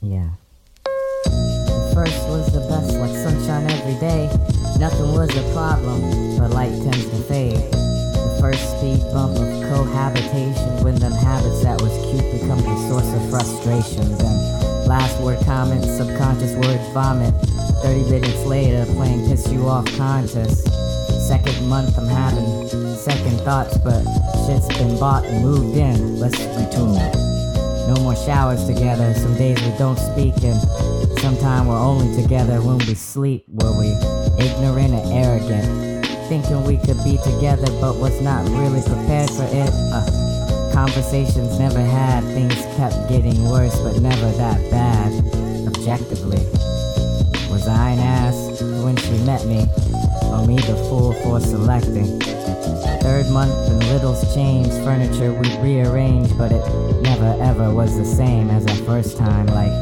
Yeah. First was the best, like sunshine every day. Nothing was a problem, but light tends to fade. The first speed bump of cohabitation when them habits that was cute become the source of frustration. Then last word comment, subconscious words vomit. 30 minutes later, playing piss you off contest. Second month I'm having second thoughts, but shit's been bought and moved in. Let's retune. No more showers together. Some days we don't speak, and sometime we're only together when we sleep. Were we ignorant or arrogant? Thinking we could be together, but was not really prepared for it. Uh, conversations never had. Things kept getting worse, but never that bad. Objectively, was I an ass when she met me, or me the fool for selecting? Third month and littles changed, furniture we rearranged, but it never ever was the same as that first time. Like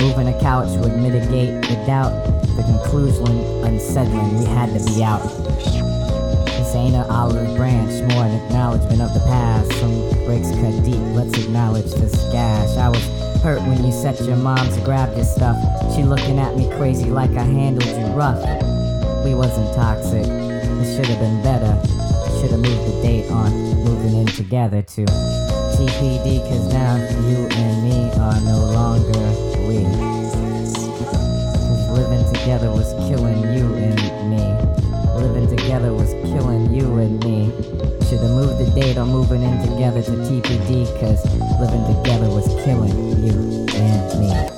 moving a couch would mitigate the doubt, the conclusion unsettling, we had to be out. This ain't an olive branch, more an acknowledgement of the past. Some breaks cut deep, let's acknowledge this gash. I was hurt when you set your mom to grab your stuff. She looking at me crazy like I handled you rough. We wasn't toxic, it should have been better. Should have moved the date on moving in together to TBD, cause now you and me are no longer we. Cause living together was killing you and me. Living together was killing you and me. Should have moved the date on moving in together to TBD, cause living together was killing you and me.